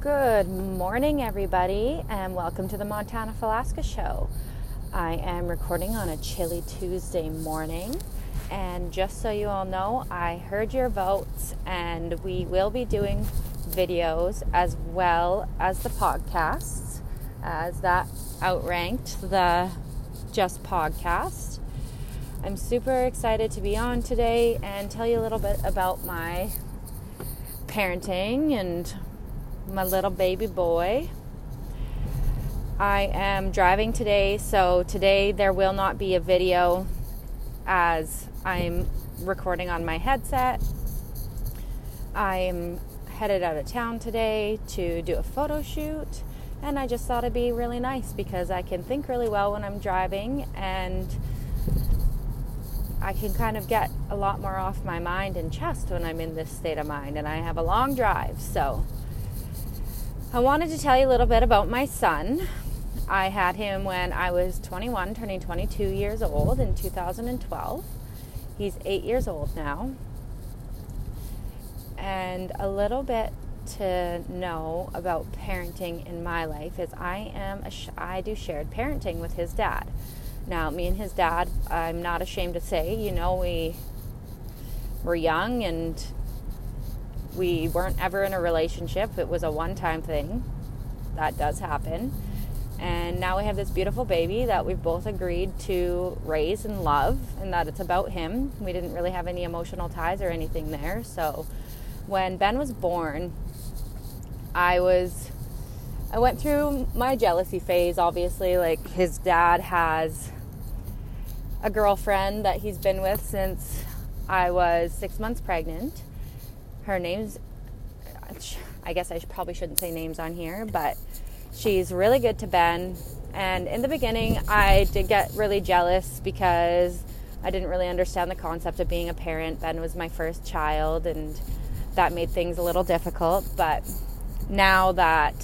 Good morning, everybody, and welcome to the Montana Falasca Show. I am recording on a chilly Tuesday morning, and just so you all know, I heard your votes, and we will be doing videos as well as the podcasts, as that outranked the Just Podcast. I'm super excited to be on today and tell you a little bit about my parenting and my little baby boy. I am driving today, so today there will not be a video as I'm recording on my headset. I'm headed out of town today to do a photo shoot, and I just thought it'd be really nice because I can think really well when I'm driving and I can kind of get a lot more off my mind and chest when I'm in this state of mind, and I have a long drive, so I wanted to tell you a little bit about my son. I had him when I was 21, turning 22 years old in 2012. He's eight years old now. And a little bit to know about parenting in my life is I am a sh- I do shared parenting with his dad. Now, me and his dad, I'm not ashamed to say, you know, we were young and we weren't ever in a relationship. It was a one time thing. That does happen. And now we have this beautiful baby that we've both agreed to raise and love, and that it's about him. We didn't really have any emotional ties or anything there. So when Ben was born, I was. I went through my jealousy phase, obviously. Like, his dad has a girlfriend that he's been with since I was six months pregnant her name's I guess I probably shouldn't say names on here, but she's really good to Ben. And in the beginning, I did get really jealous because I didn't really understand the concept of being a parent. Ben was my first child, and that made things a little difficult. But now that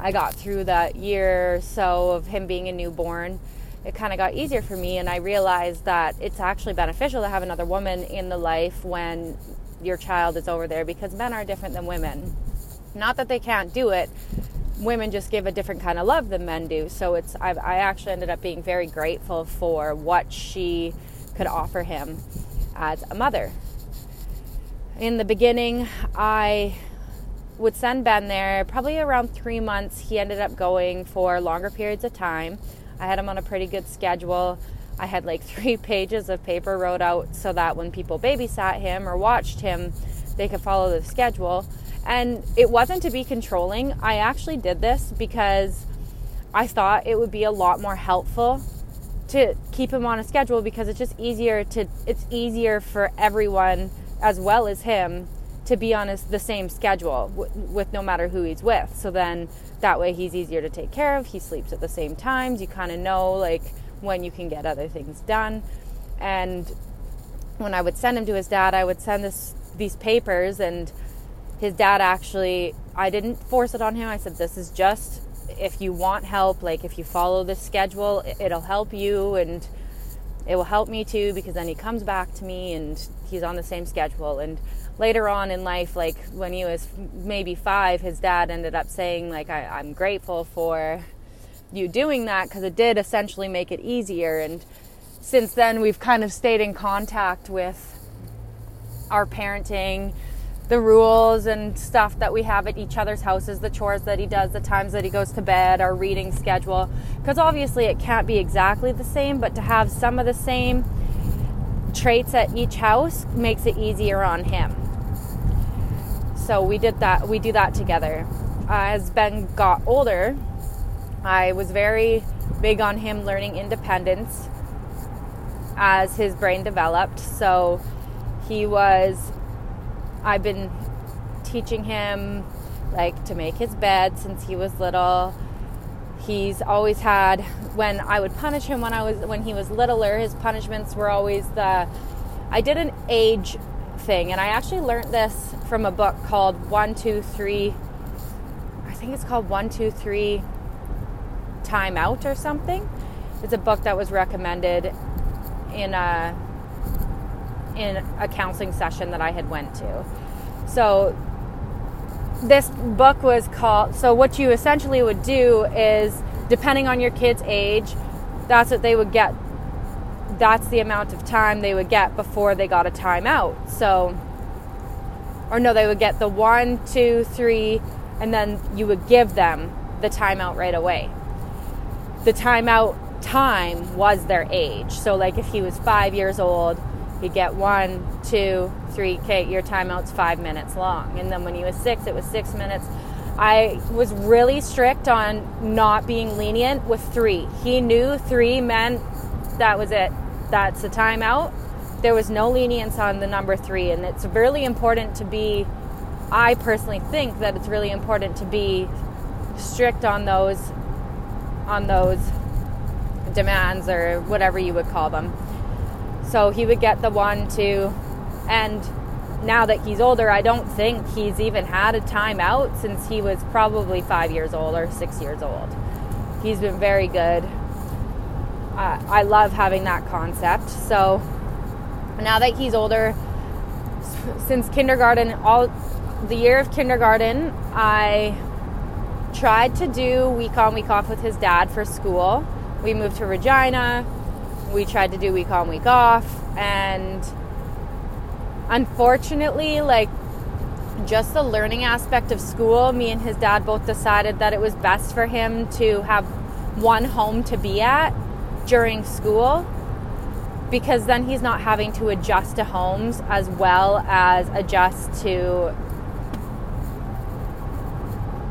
I got through that year or so of him being a newborn, it kind of got easier for me. And I realized that it's actually beneficial to have another woman in the life when your child is over there because men are different than women. Not that they can't do it, women just give a different kind of love than men do. So it's I, I actually ended up being very grateful for what she could offer him as a mother. In the beginning, I would send Ben there probably around three months. He ended up going for longer periods of time. I had him on a pretty good schedule. I had like three pages of paper wrote out so that when people babysat him or watched him, they could follow the schedule. And it wasn't to be controlling. I actually did this because I thought it would be a lot more helpful to keep him on a schedule because it's just easier to it's easier for everyone as well as him to be on the same schedule w- with no matter who he's with. So then that way he's easier to take care of. He sleeps at the same times. You kind of know like when you can get other things done. And when I would send him to his dad, I would send this these papers and his dad actually I didn't force it on him. I said this is just if you want help, like if you follow this schedule, it'll help you and it will help me too because then he comes back to me and he's on the same schedule and later on in life like when he was maybe five his dad ended up saying like I, am grateful for you doing that because it did essentially make it easier. And since then, we've kind of stayed in contact with our parenting, the rules and stuff that we have at each other's houses, the chores that he does, the times that he goes to bed, our reading schedule. Because obviously, it can't be exactly the same, but to have some of the same traits at each house makes it easier on him. So we did that. We do that together. Uh, as Ben got older, I was very big on him learning independence as his brain developed. So he was, I've been teaching him like to make his bed since he was little. He's always had when I would punish him when I was when he was littler, his punishments were always the I did an age thing and I actually learned this from a book called One, Two, Three. I think it's called One, Two, Three time out or something. It's a book that was recommended in a in a counseling session that I had went to. So this book was called so what you essentially would do is depending on your kid's age that's what they would get that's the amount of time they would get before they got a timeout so or no they would get the one two three and then you would give them the timeout right away the timeout time was their age so like if he was five years old you get one, two, three. Okay, your timeout's five minutes long. And then when he was six, it was six minutes. I was really strict on not being lenient with three. He knew three meant that was it. That's a timeout. There was no lenience on the number three. And it's really important to be, I personally think that it's really important to be strict on those on those demands or whatever you would call them. So he would get the one, two, and now that he's older, I don't think he's even had a timeout since he was probably five years old or six years old. He's been very good. Uh, I love having that concept. So now that he's older, since kindergarten, all the year of kindergarten, I tried to do week on, week off with his dad for school. We moved to Regina we tried to do week on, week off. And unfortunately, like just the learning aspect of school, me and his dad both decided that it was best for him to have one home to be at during school because then he's not having to adjust to homes as well as adjust to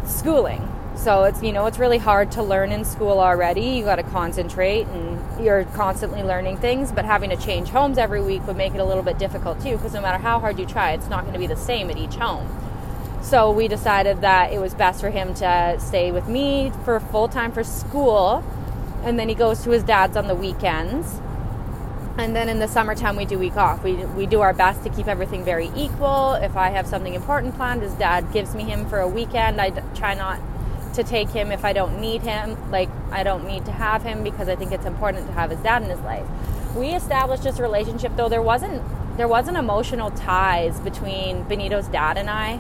schooling. So it's you know it's really hard to learn in school already. You got to concentrate and you're constantly learning things, but having to change homes every week would make it a little bit difficult too because no matter how hard you try, it's not going to be the same at each home. So we decided that it was best for him to stay with me for full time for school and then he goes to his dad's on the weekends. And then in the summertime we do week off. We we do our best to keep everything very equal. If I have something important planned, his dad gives me him for a weekend. I try not to take him if I don't need him. Like, I don't need to have him because I think it's important to have his dad in his life. We established this relationship, though there wasn't there wasn't emotional ties between Benito's dad and I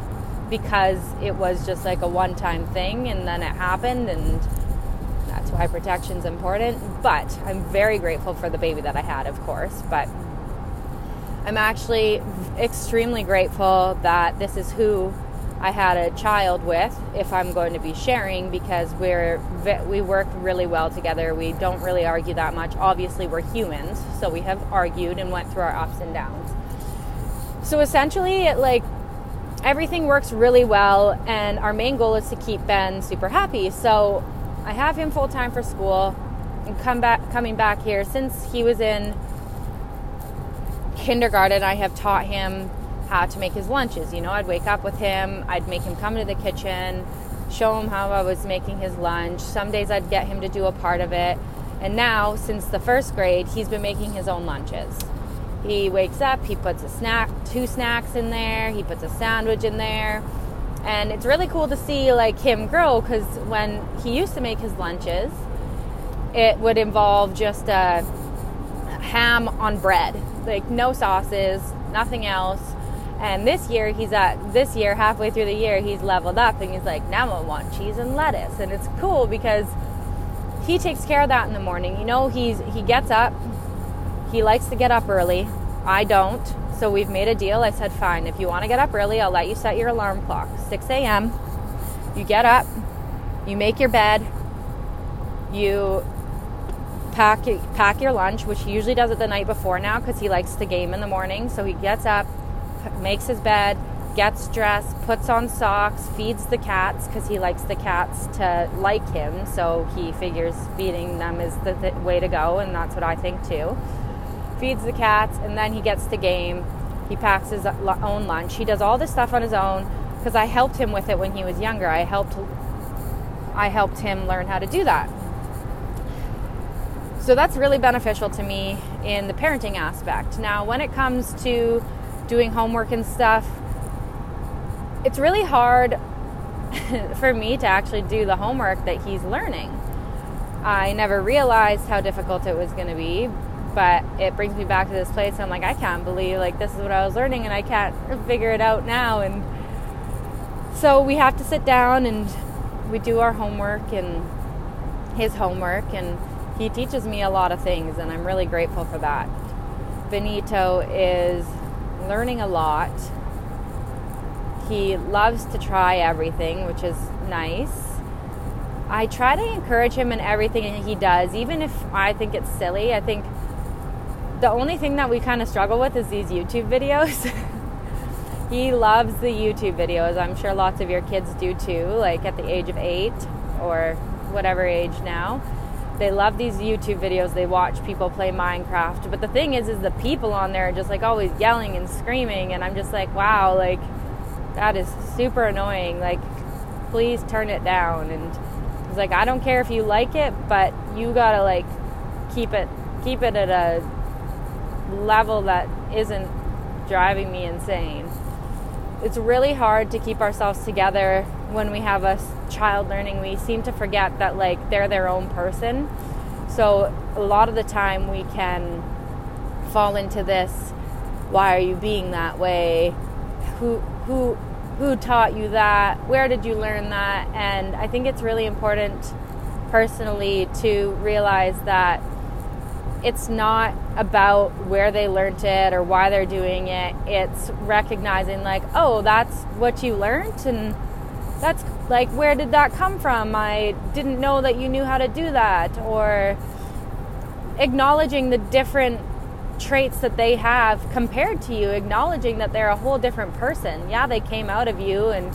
because it was just like a one-time thing and then it happened and that's why protection's important. But I'm very grateful for the baby that I had, of course. But I'm actually extremely grateful that this is who I had a child with if I'm going to be sharing because we're we work really well together. We don't really argue that much. Obviously, we're humans, so we have argued and went through our ups and downs. So essentially, it like everything works really well and our main goal is to keep Ben super happy. So I have him full time for school and come back coming back here since he was in kindergarten. I have taught him how to make his lunches. You know, I'd wake up with him, I'd make him come to the kitchen, show him how I was making his lunch. Some days I'd get him to do a part of it. And now, since the first grade, he's been making his own lunches. He wakes up, he puts a snack, two snacks in there, he puts a sandwich in there. And it's really cool to see like him grow because when he used to make his lunches, it would involve just a ham on bread, like no sauces, nothing else and this year, he's at this year, halfway through the year, he's leveled up and he's like, now I want cheese and lettuce. And it's cool because he takes care of that in the morning. You know, he's he gets up. He likes to get up early. I don't. So we've made a deal. I said, fine, if you want to get up early, I'll let you set your alarm clock. 6 a.m. You get up, you make your bed, you pack pack your lunch, which he usually does it the night before now because he likes to game in the morning. So he gets up, makes his bed, gets dressed, puts on socks, feeds the cats because he likes the cats to like him. So he figures feeding them is the th- way to go, and that's what I think too. Feeds the cats, and then he gets to game. He packs his own lunch. He does all this stuff on his own because I helped him with it when he was younger. I helped I helped him learn how to do that. So that's really beneficial to me in the parenting aspect. Now, when it comes to doing homework and stuff, it's really hard for me to actually do the homework that he's learning. I never realized how difficult it was going to be, but it brings me back to this place. I'm like, I can't believe like this is what I was learning and I can't figure it out now. And so we have to sit down and we do our homework and his homework and he teaches me a lot of things and I'm really grateful for that. Benito is learning a lot. He loves to try everything, which is nice. I try to encourage him in everything he does, even if I think it's silly. I think the only thing that we kind of struggle with is these YouTube videos. he loves the YouTube videos. I'm sure lots of your kids do too, like at the age of eight or whatever age now. They love these YouTube videos. They watch people play Minecraft. But the thing is, is the people on there are just like always yelling and screaming. And I'm just like, wow, like that is super annoying. Like, please turn it down. And it's like, I don't care if you like it, but you gotta like keep it, keep it at a level that isn't driving me insane. It's really hard to keep ourselves together when we have a child learning. We seem to forget that like they're their own person. So a lot of the time we can fall into this why are you being that way? Who who who taught you that? Where did you learn that? And I think it's really important personally to realize that it's not about where they learned it or why they're doing it. It's recognizing, like, oh, that's what you learned, and that's like, where did that come from? I didn't know that you knew how to do that. Or acknowledging the different traits that they have compared to you, acknowledging that they're a whole different person. Yeah, they came out of you and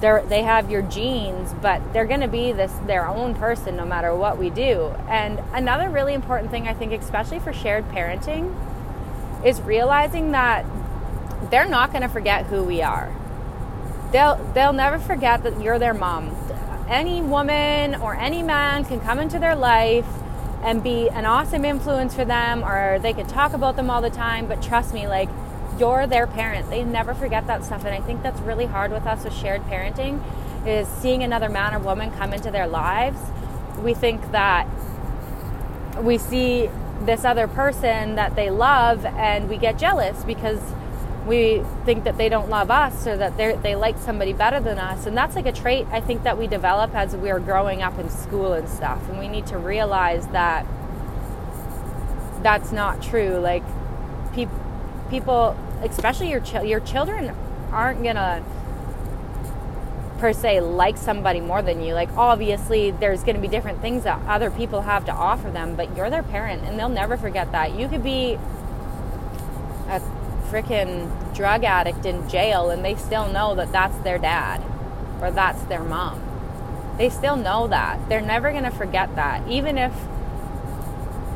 they're, they have your genes, but they're going to be this their own person no matter what we do. And another really important thing I think especially for shared parenting is realizing that they're not going to forget who we are. They'll they'll never forget that you're their mom. Any woman or any man can come into their life and be an awesome influence for them or they could talk about them all the time, but trust me like you're their parent. They never forget that stuff. And I think that's really hard with us with shared parenting is seeing another man or woman come into their lives. We think that we see this other person that they love and we get jealous because we think that they don't love us or that they like somebody better than us. And that's like a trait i think that we develop as we're growing up in school and stuff. And we need to realize that that's not true. Like pe- people especially your your children aren't gonna per se like somebody more than you. Like obviously there's going to be different things that other people have to offer them but you're their parent and they'll never forget that. You could be freaking drug addict in jail and they still know that that's their dad or that's their mom. They still know that. They're never going to forget that. Even if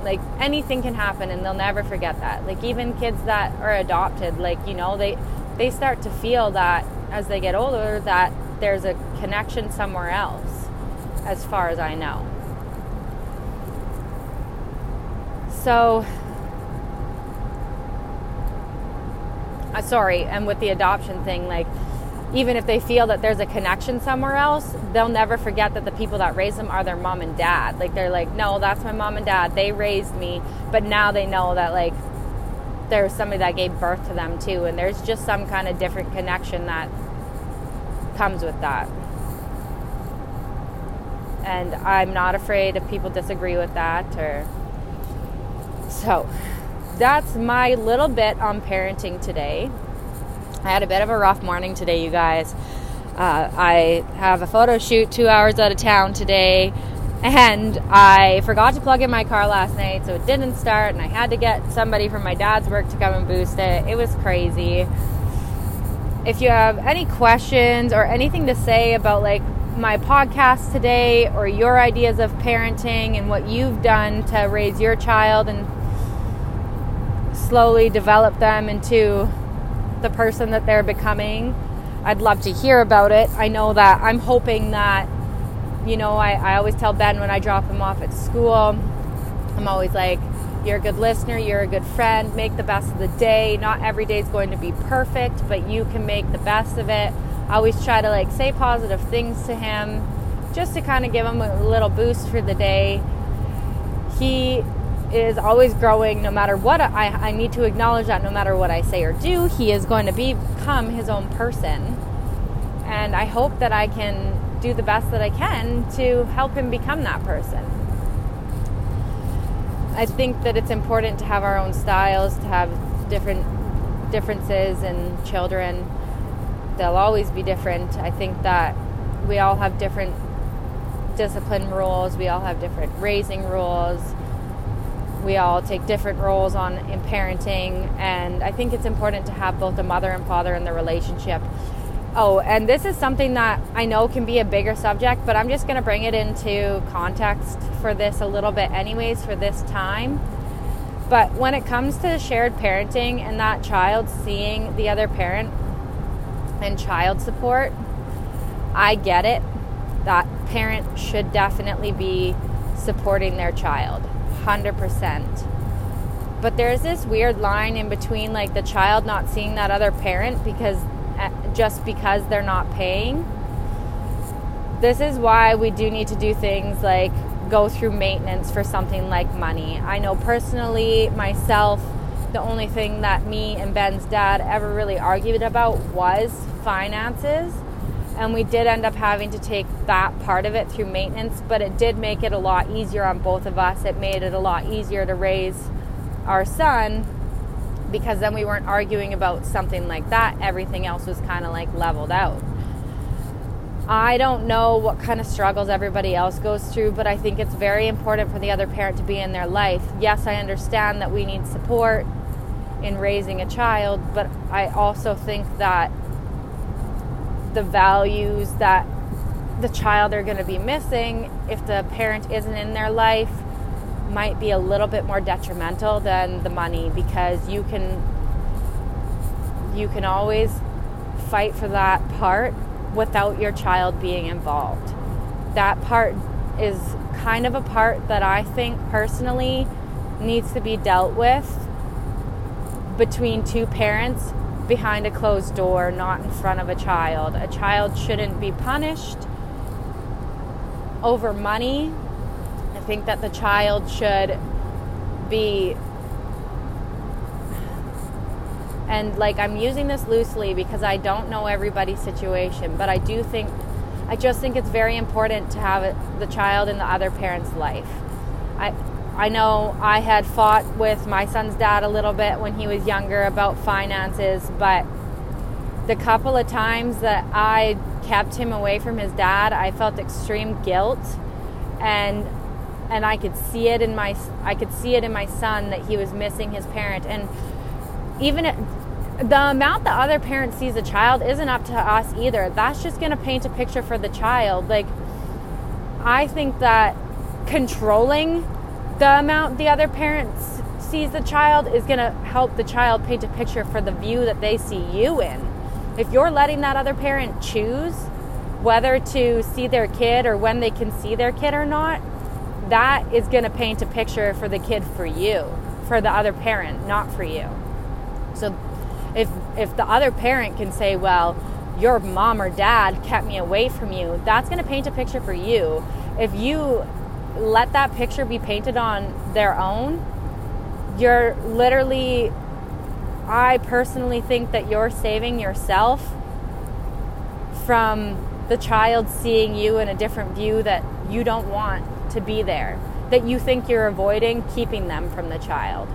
like anything can happen and they'll never forget that. Like even kids that are adopted like you know they they start to feel that as they get older that there's a connection somewhere else as far as i know. So uh, sorry and with the adoption thing like even if they feel that there's a connection somewhere else, they'll never forget that the people that raised them are their mom and dad. Like they're like, no, that's my mom and dad. They raised me, but now they know that like there's somebody that gave birth to them too, and there's just some kind of different connection that comes with that. And I'm not afraid if people disagree with that or so that's my little bit on parenting today. I had a bit of a rough morning today, you guys. Uh, I have a photo shoot two hours out of town today, and I forgot to plug in my car last night, so it didn't start, and I had to get somebody from my dad's work to come and boost it. It was crazy. If you have any questions or anything to say about like my podcast today or your ideas of parenting and what you've done to raise your child and slowly develop them into the person that they're becoming. I'd love to hear about it. I know that I'm hoping that, you know, I, I always tell Ben when I drop him off at school, I'm always like, you're a good listener, you're a good friend, make the best of the day. Not every day is going to be perfect, but you can make the best of it. I always try to like say positive things to him just to kind of give him a little boost for the day. He is always growing no matter what I, I need to acknowledge that no matter what I say or do, he is going to become his own person. And I hope that I can do the best that I can to help him become that person. I think that it's important to have our own styles, to have different differences in children. They'll always be different. I think that we all have different discipline rules, we all have different raising rules. We all take different roles on in parenting and I think it's important to have both a mother and father in the relationship Oh, and this is something that I know can be a bigger subject, but I'm just going to bring it into context for this a little bit, anyways, for this time. But when it comes to shared parenting and that child seeing the other parent and child support, I get it. That parent should definitely be supporting their child, 100%. But there's this weird line in between, like the child not seeing that other parent because eh, just because they're not paying. This is why we do need to do things like go through maintenance for something like money. I know personally, myself, the only thing that me and Ben's dad ever really argued about was finances. And we did end up having to take that part of it through maintenance, but it did make it a lot easier on both of us. It made it a lot easier to raise our son because then we weren't arguing about something like that. Everything else was kind of like leveled out. I don't know what kind of struggles everybody else goes through, but I think it's very important for the other parent to be in their life. Yes, I understand that we need support in raising a child, but I also think that the values that the child are going to be missing if the parent isn't in their life might be a little bit more detrimental than the money because you can you can always fight for that part without your child being involved. That part is kind of a part that I think personally needs to be dealt with between two parents behind a closed door, not in front of a child. A child shouldn't be punished over money I think that the child should be and like I'm using this loosely because I don't know everybody's situation, but I do think I just think it's very important to have the child in the other parent's life. I I know I had fought with my son's dad a little bit when he was younger about finances, but the couple of times that I kept him away from his dad, I felt extreme guilt and and I could see it in my I could see it in my son that he was missing his parent and even the amount the other parent sees a child isn't up to us either. That's just going to paint a picture for the child. Like I think that controlling the amount the other parent sees the child is going to help the child paint a picture for the view that they see you in. If you're letting that other parent choose whether to see their kid or when they can see their kid or not, that is going to paint a picture for the kid for you, for the other parent, not for you. So if if the other parent can say, "Well, your mom or dad kept me away from you," that's going to paint a picture for you. If you let that picture be painted on their own, you're literally I personally think that you're saving yourself from the child seeing you in a different view that you don't want to be there that you think you're avoiding keeping them from the child.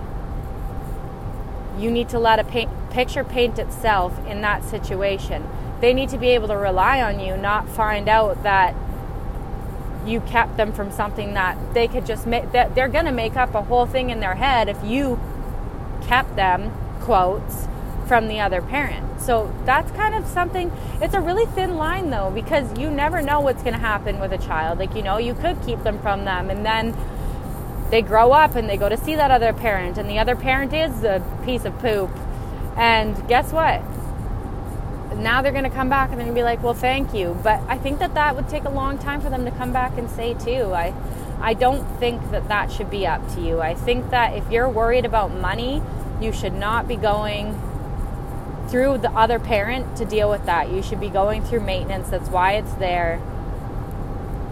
You need to let a paint, picture paint itself in that situation. They need to be able to rely on you, not find out that you kept them from something that they could just make that they're going to make up a whole thing in their head if you kept them quotes from the other parent. So that's kind of something, it's a really thin line though, because you never know what's going to happen with a child. Like, you know, you could keep them from them and then they grow up and they go to see that other parent, and the other parent is a piece of poop. And guess what? Now they're going to come back and they're going to be like, well, thank you. But I think that that would take a long time for them to come back and say, too. I, I don't think that that should be up to you. I think that if you're worried about money, you should not be going through the other parent to deal with that. You should be going through maintenance. That's why it's there.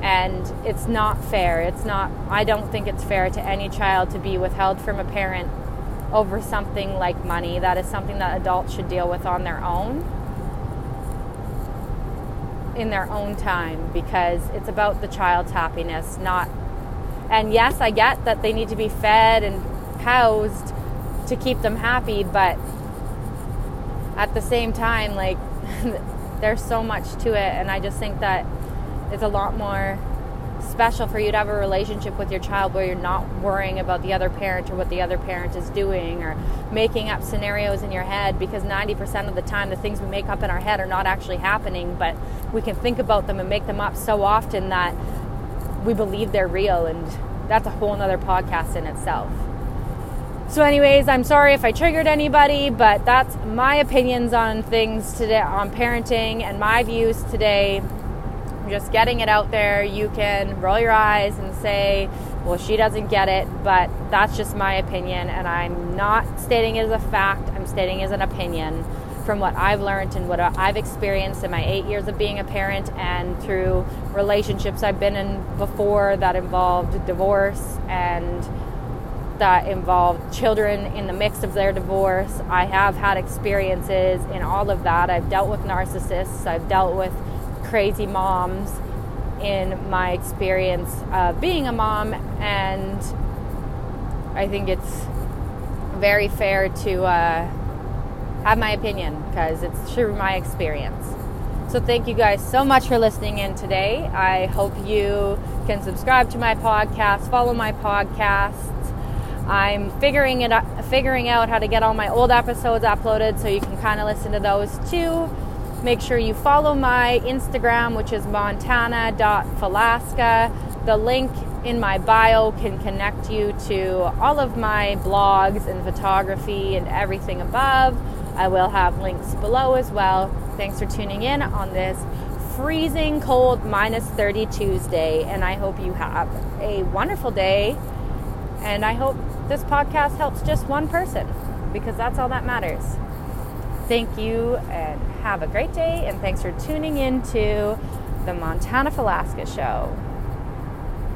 And it's not fair. It's not, I don't think it's fair to any child to be withheld from a parent over something like money. That is something that adults should deal with on their own. In their own time because it's about the child's happiness, not. And yes, I get that they need to be fed and housed to keep them happy, but at the same time, like, there's so much to it, and I just think that it's a lot more special for you to have a relationship with your child where you're not worrying about the other parent or what the other parent is doing or making up scenarios in your head because 90% of the time the things we make up in our head are not actually happening but we can think about them and make them up so often that we believe they're real and that's a whole nother podcast in itself. So anyways i'm sorry if i triggered anybody but that's my opinions on things today on parenting and my views today just getting it out there. You can roll your eyes and say, well, she doesn't get it, but that's just my opinion, and I'm not stating it as a fact, I'm stating as an opinion from what I've learned and what I've experienced in my eight years of being a parent and through relationships I've been in before that involved divorce and that involved children in the mix of their divorce. I have had experiences in all of that. I've dealt with narcissists, I've dealt with crazy moms in my experience of being a mom, and I think it's very fair to uh, have my opinion because it's through my experience. So, thank you guys so much for listening in today. I hope you can subscribe to my podcast, follow my podcast. I'm figuring it figuring out how to get all my old episodes uploaded so you can kind of listen to those too. Make sure you follow my Instagram, which is montana.falasca. The link in my bio can connect you to all of my blogs and photography and everything above. I will have links below as well. Thanks for tuning in on this freezing cold minus 30 Tuesday, and I hope you have a wonderful day. And I hope this podcast helps just one person because that's all that matters. Thank you and have a great day. And thanks for tuning in to the Montana Falasca Show.